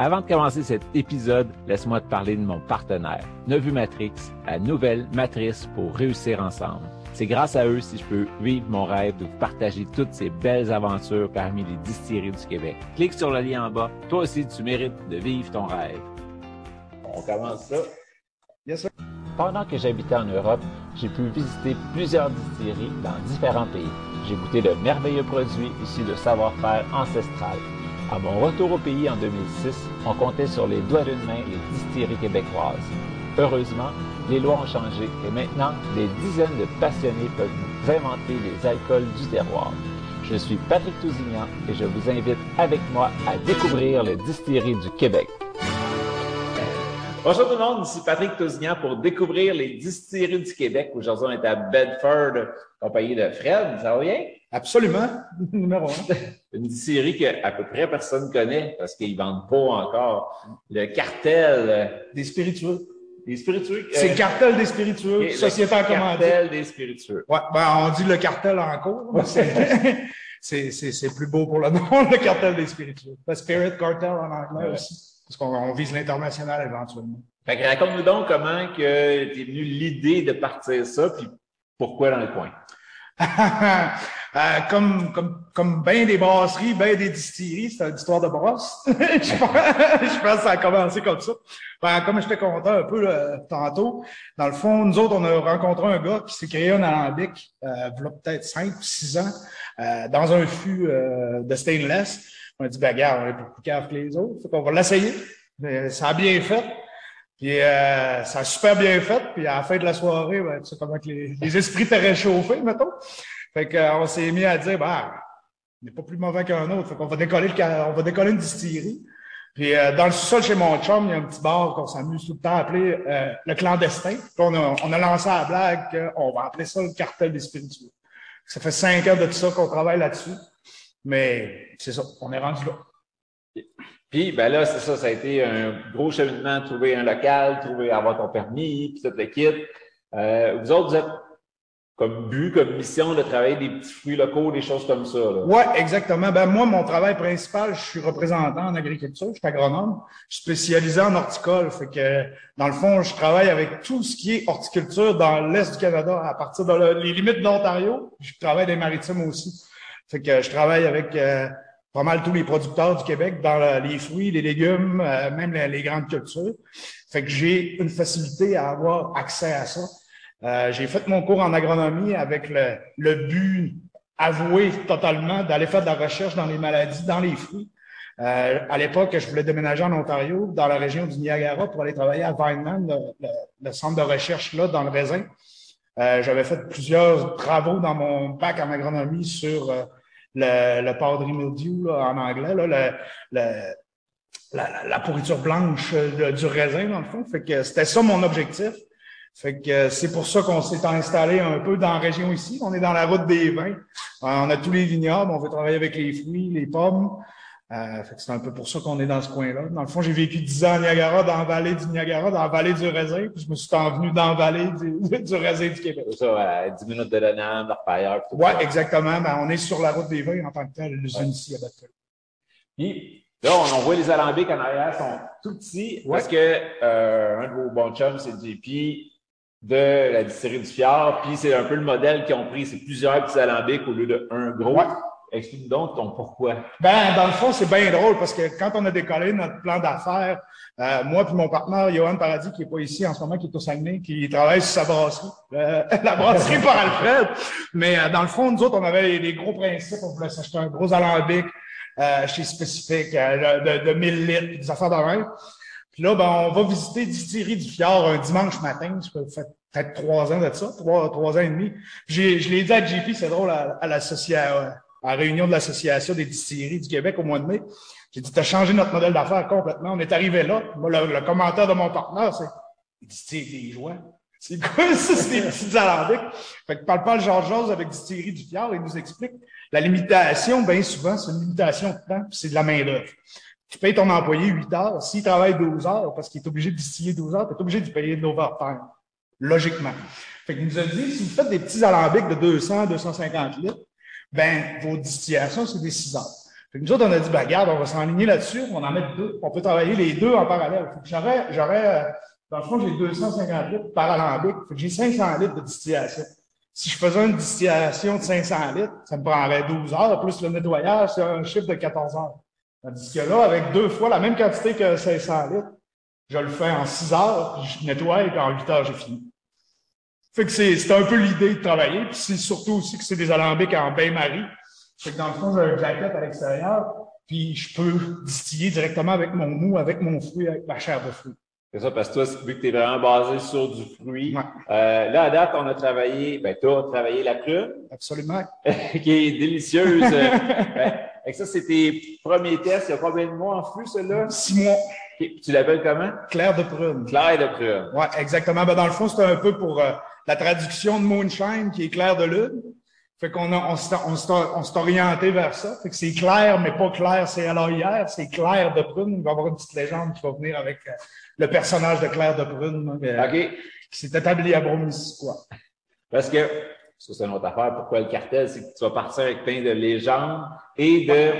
Avant de commencer cet épisode, laisse-moi te parler de mon partenaire, Nevu Matrix, la nouvelle matrice pour réussir ensemble. C'est grâce à eux si je peux vivre mon rêve de vous partager toutes ces belles aventures parmi les distilleries du Québec. Clique sur le lien en bas. Toi aussi, tu mérites de vivre ton rêve. On commence ça. Yes, sir. Pendant que j'habitais en Europe, j'ai pu visiter plusieurs distilleries dans différents pays. J'ai goûté de merveilleux produits issus de savoir-faire ancestral. À mon retour au pays en 2006, on comptait sur les doigts d'une main les distilleries québécoises. Heureusement, les lois ont changé et maintenant, des dizaines de passionnés peuvent vous inventer les alcools du terroir. Je suis Patrick Tousignan et je vous invite avec moi à découvrir les distilleries du Québec. Bonjour tout le monde, ici Patrick Tousignan pour découvrir les distilleries du Québec. Aujourd'hui, on est à Bedford, compagnie de Fred. Ça va bien? Absolument. Numéro un. Une distillerie que à peu près personne connaît parce qu'ils vendent pas encore. Le cartel euh, Des spiritueux. des spiritueux. C'est le cartel des spiritueux, société en commandite. cartel des spiritueux. Ouais, ben, on dit le cartel en cours. mais c'est- C'est c'est- c'est plus beau pour le nom, le cartel des spiritueux. Le spirit cartel en anglais Ouais. aussi. Parce qu'on on vise l'international éventuellement. Fait que raconte-nous donc comment que t'es venu l'idée de partir ça, puis pourquoi dans le coin? Euh, comme, comme, comme bien des brasseries, bien des distilleries, c'est une histoire de brosse. je, pense, je pense que ça a commencé comme ça. Ben, comme je te un peu là, tantôt, dans le fond, nous autres, on a rencontré un gars qui s'est créé un alambic, euh, il y a peut-être cinq ou six ans, euh, dans un fût euh, de stainless. On a dit, ben, regarde, on est plus cave que les autres, qu'on va l'essayer. Ça a bien fait. Puis euh, ça a super bien fait. Puis à la fin de la soirée, ben, tu sais que les, les esprits étaient réchauffés, mettons. Fait qu'on s'est mis à dire, ben, on n'est pas plus mauvais qu'un autre. Fait qu'on va décoller le, on va décoller une distillerie. Puis euh, dans le sous-sol chez mon chum, il y a un petit bar qu'on s'amuse tout le temps à appeler euh, le clandestin. On a, on a lancé la blague qu'on va appeler ça le cartel des spirituels. Ça fait cinq ans de tout ça qu'on travaille là-dessus. Mais c'est ça, on est rendu là. Puis ben là, c'est ça, ça a été un gros cheminement, trouver un local, trouver avoir ton permis, puis tout le kit. Euh, vous autres, vous êtes comme but, comme mission de travailler des petits fruits locaux, des choses comme ça. Ouais, exactement. Ben moi, mon travail principal, je suis représentant en agriculture, je suis agronome, je suis spécialisé en horticole. Fait que dans le fond, je travaille avec tout ce qui est horticulture dans l'est du Canada, à partir de les limites de l'Ontario. Je travaille des maritimes aussi. Fait que je travaille avec euh, pas mal tous les producteurs du Québec dans les fruits, les légumes, euh, même les, grandes cultures. Fait que j'ai une facilité à avoir accès à ça. Euh, j'ai fait mon cours en agronomie avec le, but avoué totalement d'aller faire de la recherche dans les maladies, dans les fruits. Euh, à l'époque, je voulais déménager en Ontario, dans la région du Niagara, pour aller travailler à Vineland, le, centre de recherche là, dans le raisin. J'avais fait plusieurs travaux dans mon bac en agronomie sur le, le powdery mildew là, en anglais, là, le, la, la- pourriture blanche euh, du raisin, dans le fond. Fait que c'était ça mon objectif. Fait que euh, c'est pour ça qu'on s'est installé un peu dans la région ici. On est dans la route des vins. Euh, on a tous les vignobles, on veut travailler avec les fruits, les pommes. Euh, c'est un peu pour ça qu'on est dans ce coin-là. Dans le fond, j'ai vécu 10 ans à Niagara, dans la vallée du Niagara, dans la vallée du raisin, puis je me suis envenu dans la vallée du, du raisin du Québec. Ça, à 10 minutes de Denham, Ouais, ça. exactement. Ben, on est sur la route des vins en tant que tel, l'usine ici à Bedford. Puis là, on, on voit les alambics en arrière sont tout petits parce que euh, un de vos bons chums, c'est JP de la distillerie du Fjord. Puis c'est un peu le modèle qu'ils ont pris. C'est plusieurs petits alambics au lieu de un gros. Ouais. Explique donc ton pourquoi. Ben, dans le fond, c'est bien drôle parce que quand on a décollé notre plan d'affaires, euh, moi puis mon partenaire, Johan Paradis, qui est pas ici en ce moment, qui est au Saguenay, qui travaille sur sa brasserie, euh, la brasserie par Alfred. Mais euh, dans le fond, nous autres, on avait les, gros principes. On voulait s'acheter un gros alambic euh, chez Spécifique euh, de, de 1000 litres, des affaires de même. Puis là, ben, on va visiter Distillerie du Fjord un dimanche matin. Ça fait peut-être trois ans de ça, trois, trois ans et demi. J'ai- Je l'ai dit à JP, c'est drôle, à, à l'association à la réunion de l'Association des distilleries du Québec au mois de mai. J'ai dit, t'as changé notre modèle d'affaires complètement. On est arrivé là. Moi, le, commentaire de mon partenaire, c'est, c'est des joints. C'est quoi ça? C'est des petites alambics. Fait que parle pas le Georges avec distillerie du Fjord, il nous explique. La limitation, bien souvent, c'est une limitation de temps, c'est de la main-d'œuvre. Tu payes ton employé 8 heures. S'il travaille 12 heures, parce qu'il est obligé de distiller 12 heures, tu es obligé de payer de l'overtime. Logiquement. Fait qu'il nous a dit, si vous faites des petits alambics de 200, 250 litres, ben, vos distillations, c'est des 6 heures. Fait que nous autres, on a dit, ben, regarde, on va s'enligner là-dessus, on en mettre deux. On peut travailler les deux en parallèle. J'aurais, j'aurais, euh, dans le fond, j'ai 250 litres par alambic. Fait que j'ai 500 litres de distillation. Si je faisais une distillation de 500 litres, ça me prendrait 12 heures, plus le nettoyage, c'est un chiffre de 14 heures. Tandis que là, avec deux fois la même quantité que 500 litres, je le fais en 6 heures, puis je nettoie et en 8 heures, j'ai fini. Fait que c'est un peu l'idée de travailler. Puis c'est surtout aussi que c'est des alambics en bain-marie. Fait que dans le fond, j'ai un jacket à l'extérieur, puis je peux distiller directement avec mon mou, avec mon fruit, avec ma chair de fruit. C'est ça, parce que toi, vu que tu es vraiment basé sur du fruit, euh, là, à date, on a travaillé, ben, tu as travaillé la prune. Absolument. qui est délicieuse. ben, et ça, c'est tes premiers tests. Il y a combien de mois en fût, celle-là? Six mois. Tu l'appelles comment? Claire de prune. Claire de prune. Oui, exactement. Ben, dans le fond, c'est un peu pour euh, la traduction de moonshine qui est clair de lune. Fait qu'on a, on s'est orienté vers ça. Fait que c'est clair, mais pas clair, c'est à hier, c'est clair de prune. Il va y avoir une petite légende qui va venir avec euh, le personnage de Claire de prune, euh, qui s'est établi à quoi. Parce que, ça c'est une autre affaire, pourquoi le cartel, c'est que tu vas partir avec plein de légendes et de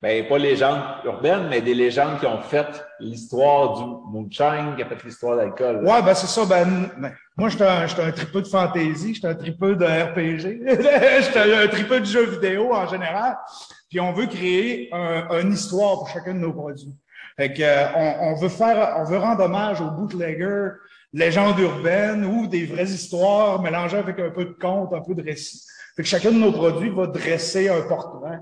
ben, pas légendes urbaines, mais des légendes qui ont fait l'histoire du moonshine, qui a fait l'histoire de l'alcool. Ouais, ben, c'est ça. Ben, ben moi, j'étais un, un tripeux de fantaisie, j'étais un tripeux de RPG, j'étais un tripeux de jeux vidéo en général. Puis on veut créer un, une histoire pour chacun de nos produits. Fait que, euh, on, on, veut faire, on veut rendre hommage aux bootleggers, légendes urbaines ou des vraies histoires mélangées avec un peu de conte, un peu de récit. Fait que chacun de nos produits va dresser un portrait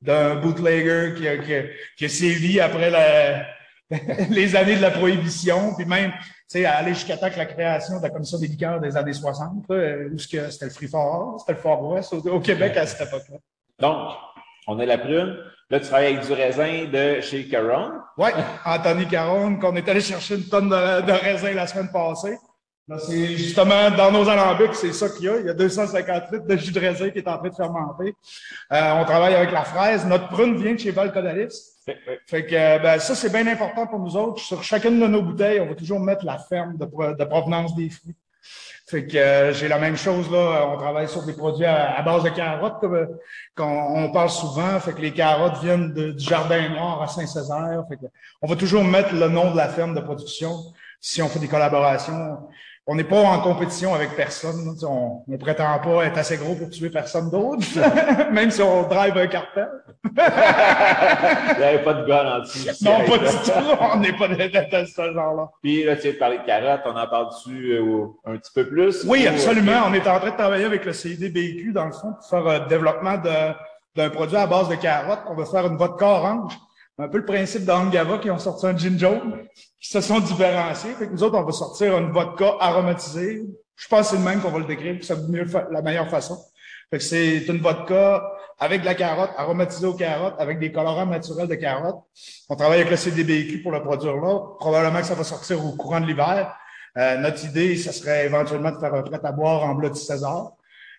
d'un bootlegger qui a, qui, a, qui a sévi après la, les années de la prohibition, puis même, tu sais, aller jusqu'à temps que la création de la commission des liqueurs des années 60, où c'était le Free for c'était le Fort West au, Québec à cette époque-là. Donc, on a la prune. Là, tu travailles avec du raisin de chez Caron. Oui, Anthony Caron, qu'on est allé chercher une tonne de, de raisin la semaine passée. C'est justement dans nos alambics, c'est ça qu'il y a. Il y a 250 litres de jus de raisin qui est en train de fermenter. Euh, on travaille avec la fraise. Notre prune vient de chez Val Fait que ben, ça, c'est bien important pour nous autres. Sur chacune de nos bouteilles, on va toujours mettre la ferme de, de provenance des fruits. Fait que euh, j'ai la même chose là. On travaille sur des produits à, base de carottes, comme qu'on on parle souvent. Fait que les carottes viennent du jardin noir à Saint-Césaire. Fait que on va toujours mettre le nom de la ferme de production si on fait des collaborations on n'est pas en compétition avec personne. On ne prétend pas être assez gros pour tuer personne d'autre, même si on drive un cartel. Il n'y avait pas de gun en dessous. Non, pas du tout. On n'est pas de, ce genre-là. Puis là, tu de parler de carottes. On en parle dessus euh, un petit peu plus? Oui, absolument. On est en train de travailler avec le CIDBQ, dans le fond, pour faire un développement d'un produit à base de carottes. On va faire une vodka orange un peu le principe d'Angava qui ont sorti un gin jaune, qui se sont différenciés. Fait que nous autres, on va sortir une vodka aromatisée. Je pense que c'est le même qu'on va le décrire, c'est la meilleure façon. Fait que c'est une vodka avec de la carotte, aromatisée aux carottes, avec des colorants naturels de carottes. On travaille avec le CDBQ pour le produire là. Probablement que ça va sortir au courant de l'hiver. Euh, notre idée, ce serait éventuellement de faire un prêt à boire en bloc de César.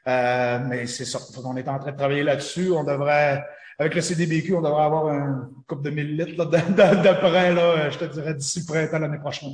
Euh, mais c'est ça. On est en train de travailler là-dessus. On devrait avec le CDBQ, on devrait avoir un couple de mille litres d'après, là, je te dirais, d'ici le printemps l'année prochaine.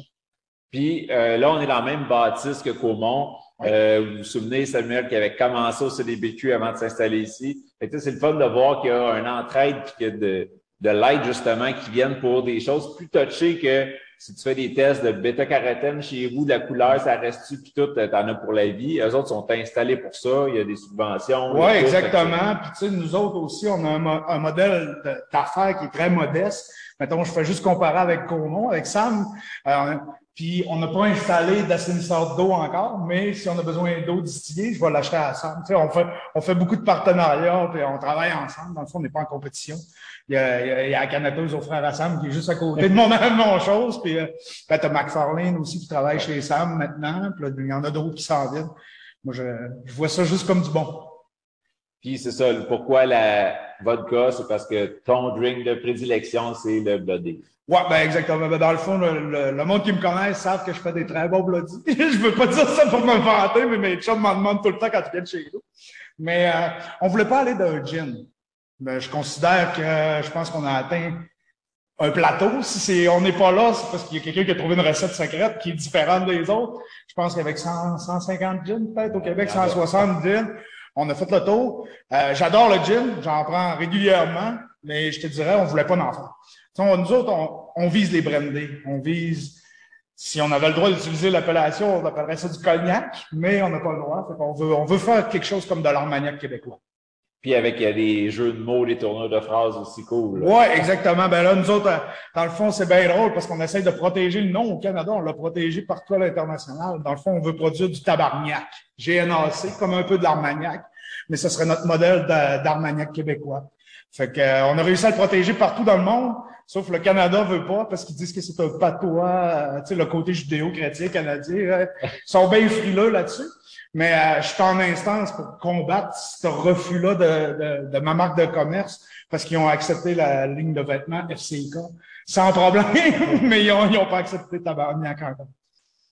Puis euh, là, on est dans la même bâtisse que Caumont. Euh, vous vous souvenez, Samuel, qui avait commencé au CDBQ avant de s'installer ici. c'est le fun de voir qu'il y a un entraide et qu'il y a de, de l'aide, justement, qui viennent pour des choses plus touchées que si tu fais des tests de bêta-carotène chez vous, la couleur, ça reste-tu, puis tout, t'en as pour la vie? Eux autres sont installés pour ça, il y a des subventions. Oui, exactement. Puis tu sais, nous autres aussi, on a un, modèle d'affaires qui est très modeste. Mettons, je fais juste comparer avec Conon, avec Sam. Euh, puis on n'a pas installé d'assainisseur d'eau encore, mais si on a besoin d'eau distillée, je vais l'acheter à Sam. Tu sais, on fait, on fait beaucoup de partenariats, puis on travaille ensemble. Dans le fond, on n'est pas en compétition. Il y a, il y a au frère à Sam qui est juste à côté de mon même chose. Puis euh, ben, t'as McFarlane aussi qui travaille chez Sam maintenant. Puis là, il y en a d'autres qui s'en viennent. Moi, je, je vois ça juste comme du bon. Puis c'est ça, pourquoi la vodka, c'est parce que ton drink de prédilection, c'est le Bloody. Ouais, ben exactement. Ben, dans le fond, le, le, monde qui me connaît savent que je fais des très bons bloody. je veux pas dire ça pour me vanter, mais mes chums m'en demandent tout le temps quand ils viennent chez nous. Mais euh, on voulait pas aller d'un gin. Mais je considère que je pense qu'on a atteint un plateau. Si c'est, on n'est pas là, c'est parce qu'il y a quelqu'un qui a trouvé une recette secrète qui est différente des autres. Je pense qu'avec 150 gins, peut-être, au Québec, 160 gins, on a fait le tour. Euh, j'adore le gin, j'en prends régulièrement, mais je te dirais, on voulait pas d'en faire nous autres, on, vise les brandés. On vise, si on avait le droit d'utiliser l'appellation, on appellerait ça du cognac, mais on n'a pas le droit. on veut, on veut faire quelque chose comme de l'armagnac québécois. Puis avec des jeux de mots, des tourneurs de phrases aussi cool. Oui, exactement. Ben là, nous autres, dans le fond, c'est bien drôle parce qu'on essaye de protéger le nom au Canada. On l'a protégé partout à l'international. Dans le fond, on veut produire du tabarnak. GNAC, comme un peu de l'armagnac. Mais ce serait notre modèle d'armagnac québécois. Fait que, euh, on a réussi à le protéger partout dans le monde, sauf le Canada veut pas parce qu'ils disent que c'est un patois, euh, tu sais, le côté judéo-chrétien canadien. Ils sont bien frileux là-dessus. Mais euh, je suis en instance pour combattre ce refus-là de, de, ma marque de commerce parce qu'ils ont accepté la ligne de vêtements FCK sans problème, mais ils n'ont ont pas accepté Tabarnak encore.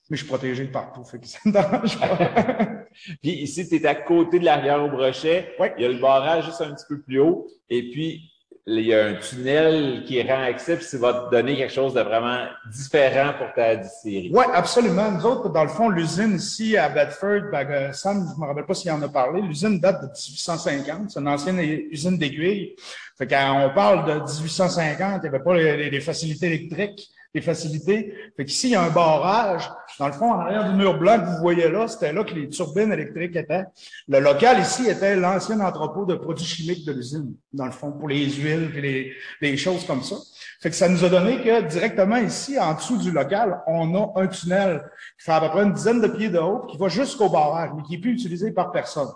Mais je suis protégé de partout, fait que ça me dérange pas. puis ici, tu es à côté de l'arrière au brochet. Oui. Il y a le barrage juste un petit peu plus haut. Et puis, il y a un tunnel qui rend puis ça va te donner quelque chose de vraiment différent pour ta distillerie. Oui, absolument. Nous autres, dans le fond, l'usine ici à Bedford, ben, Sam, je me rappelle pas s'il en a parlé, l'usine date de 1850. C'est une ancienne usine d'aiguille. Fait quand on parle de 1850, il n'y avait pas les facilités électriques les facilités. Fait qu'ici, il y a un barrage. Dans le fond, en arrière du mur blanc que vous voyez là, c'était là que les turbines électriques étaient. Le local ici était l'ancien entrepôt de produits chimiques de l'usine, dans le fond, pour les huiles et les, les choses comme ça. Fait que ça nous a donné que directement ici, en dessous du local, on a un tunnel qui fait à peu près une dizaine de pieds de haut, qui va jusqu'au barrage, mais qui est plus utilisé par personne.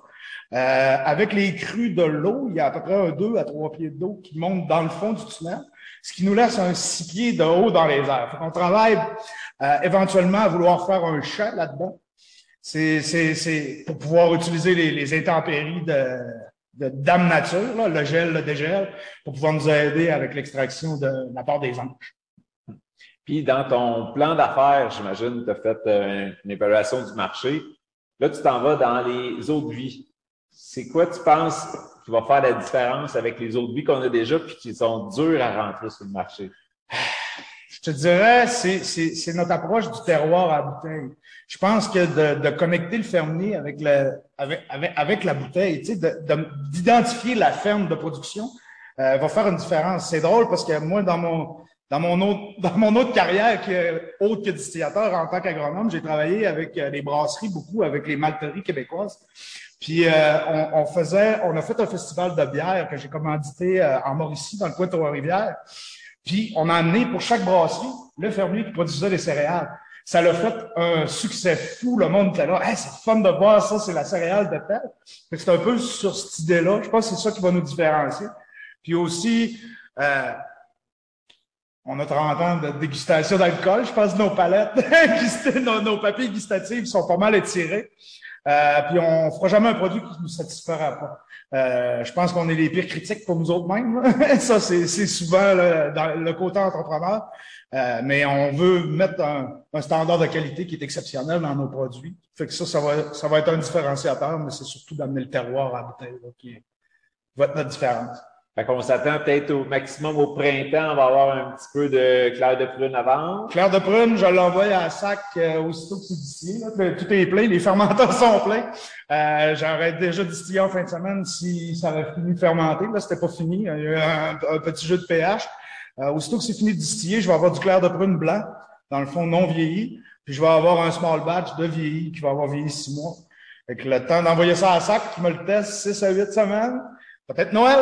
Euh, avec les crues de l'eau, il y a à peu près un 2 à 3 pieds d'eau qui montent dans le fond du tunnel ce qui nous laisse un six pieds de haut dans les airs. On travaille euh, éventuellement à vouloir faire un chat là-dedans. C'est pour pouvoir utiliser les, intempéries de, de Dame Nature, le gel, le dégel, pour pouvoir nous aider avec l'extraction de, la part des anges. Puis dans ton plan d'affaires, j'imagine, tu as fait euh, une évaluation du marché. Là, tu t'en vas dans les autres vies. C'est quoi, tu penses, qui va faire la différence avec les autres vies qu'on a déjà puis qui sont durs à rentrer sur le marché? Je te dirais, c'est notre approche du terroir à bouteille. Je pense que de, de connecter le fermier avec, avec, avec la bouteille, tu sais, d'identifier la ferme de production, euh, va faire une différence. C'est drôle parce que moi, dans mon dans mon autre dans mon autre carrière qui est autre que distillateur en tant qu'agronome, j'ai travaillé avec euh, les brasseries beaucoup, avec les malteries québécoises. Puis euh, on, on, faisait, on a fait un festival de bière que j'ai commandité euh, en Mauricie, dans le coin de Trois-Rivières. Puis on a amené pour chaque brasserie le fermier qui produisait les céréales. Ça l'a fait un succès fou. Le monde était là. Hey, c'est fun de voir ça, c'est la céréale de tête. C'est un peu sur cette idée-là. Je pense que c'est ça qui va nous différencier. Puis aussi, euh, on a 30 ans de dégustation d'alcool. Je pense que nos palettes, nos, nos papiers gustatifs sont pas mal étirés. Euh, puis on fera jamais un produit qui nous satisfera pas. Euh, je pense qu'on est les pires critiques pour nous autres mêmes. ça, c'est souvent le côté entrepreneur. Euh, mais on veut mettre un, un, standard de qualité qui est exceptionnel dans nos produits. Fait que ça, ça va, ça va être un différenciateur, mais c'est surtout d'amener le terroir à la bouteille qui va être notre différence. Fait qu'on s'attend peut-être au maximum au printemps, on va avoir un petit peu de clair de prune avant. Clair de prune, je l'envoie à sac euh, aussitôt que c'est distillé. Tout est plein, les fermenteurs sont pleins. Euh, J'aurais déjà distillé en fin de semaine si ça avait fini de fermenter. Là, c'était pas fini. Il y a eu un, petit jeu de pH. Euh, aussitôt que c'est fini de distiller, je vais avoir du clair de prune blanc, dans le fond non vieilli. Puis je vais avoir un small batch de vieilli qui va avoir vieilli six mois. Avec le temps d'envoyer ça à sac, qui me le teste six à huit semaines. Peut-être Noël.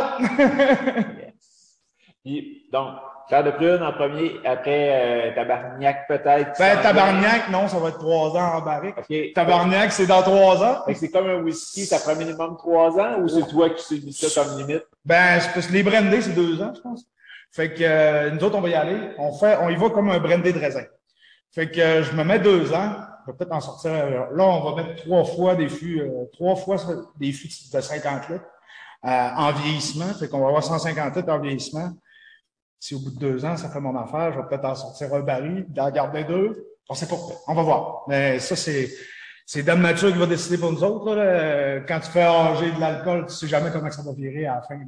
Puis, donc, Claire de prune en premier, après euh, Tabarniac peut-être. Ben, Tabarniac, non, ça va être trois ans en barrique. Okay. Tabarniac, c'est dans trois ans. c'est comme un whisky, ça prend minimum trois ans ou c'est toi qui sais mis ça comme limite? Ben, parce que les brandés, c'est deux ans, je pense. Fait que euh, nous autres, on va y aller. On fait, on y va comme un brandé de raisin. Fait que euh, je me mets deux ans. Je vais peut-être en sortir. Là, on va mettre trois fois des fûts, trois fois des fûts de 50 litres. En vieillissement. Fait qu'on va avoir 150 litres en vieillissement. Si au bout de deux ans, ça fait mon affaire, je vais peut-être en sortir un baril, d'en garder deux. On sait pas. On va voir. Mais ça, c'est, c'est Dame Nature qui va décider pour nous autres. Là. Quand tu fais âger de l'alcool, tu sais jamais comment ça va virer à la fin.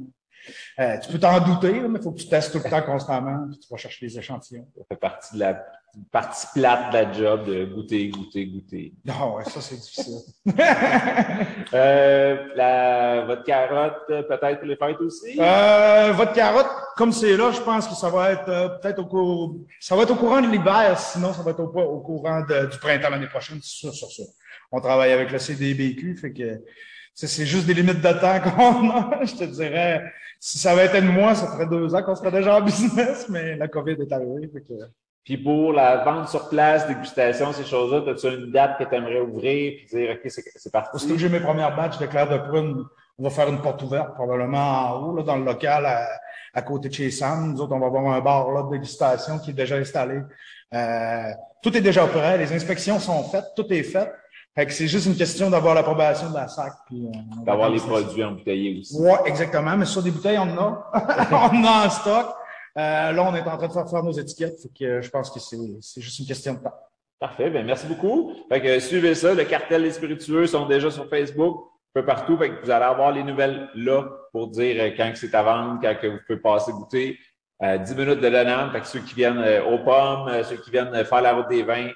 Euh, tu peux t'en douter, mais il faut que tu testes tout le temps constamment, puis tu vas chercher les échantillons. Ça fait partie de la partie plate de la job de goûter, goûter, goûter. Non, ouais, ça c'est difficile. euh, la, votre carotte, peut-être les fêtes aussi? Euh, votre carotte, comme c'est là, je pense que ça va être euh, peut-être au cours, ça va être au courant de l'hiver, sinon ça va être au, au courant de, du printemps l'année prochaine, c'est sûr, sur ça. On travaille avec le CDBQ, fait que c'est juste des limites de temps qu'on a. Je te dirais, si ça avait été de moi, ça ferait deux ans qu'on serait déjà en business, mais la COVID est arrivée. Fait que... Puis pour la vente sur place, dégustation, ces choses-là, as-tu une date que tu aimerais ouvrir puis dire OK, c'est parti? Aussitôt que j'ai mes premières batches de clair de prune, on va faire une porte ouverte, probablement en haut, là, dans le local à, côté de chez Sam. Nous autres, on va avoir un bar là, de dégustation qui est déjà installé. Euh, tout est déjà prêt, les inspections sont faites, tout est fait. Fait que c'est juste une question d'avoir l'approbation de la SAC. Euh, d'avoir les produits embouteillés aussi. Oui, exactement. Mais sur des bouteilles, on en a. on en a en stock. Euh, là, on est en train de faire faire nos étiquettes. Euh, je pense que c'est juste une question de temps. Parfait. Bien, merci beaucoup. Suivez ça. Le cartel des spiritueux sont déjà sur Facebook, un peu partout. Vous allez avoir les nouvelles là pour dire quand c'est à vendre, quand vous pouvez passer goûter. 10 minutes de l'année. Fait ceux qui viennent aux pommes, ceux qui viennent faire la route des vins,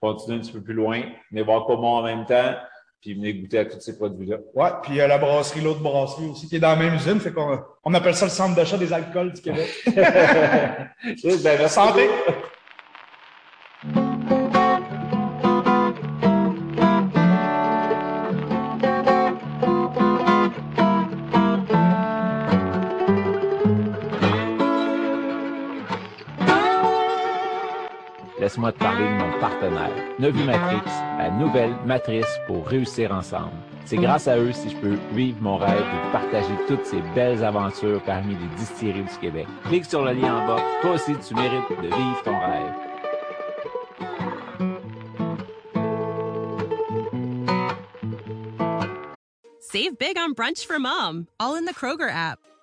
continuez un petit peu plus loin, venez voir comment en même temps, puis venez goûter à tous ces produits-là. Ouais, puis a la brasserie, l'autre brasserie aussi, qui est dans la même usine, fait qu'on on appelle ça le centre d'achat des alcools du Québec. ben, Santé! Laisse-moi te parler de mon partenaire, Novi Matrix, la nouvelle matrice pour réussir ensemble. C'est grâce à eux si je peux vivre mon rêve de partager toutes ces belles aventures parmi les distilleries du Québec. Clique sur le lien en bas. Toi aussi, tu mérites de vivre ton rêve. Save big on brunch for mom, all in the Kroger app.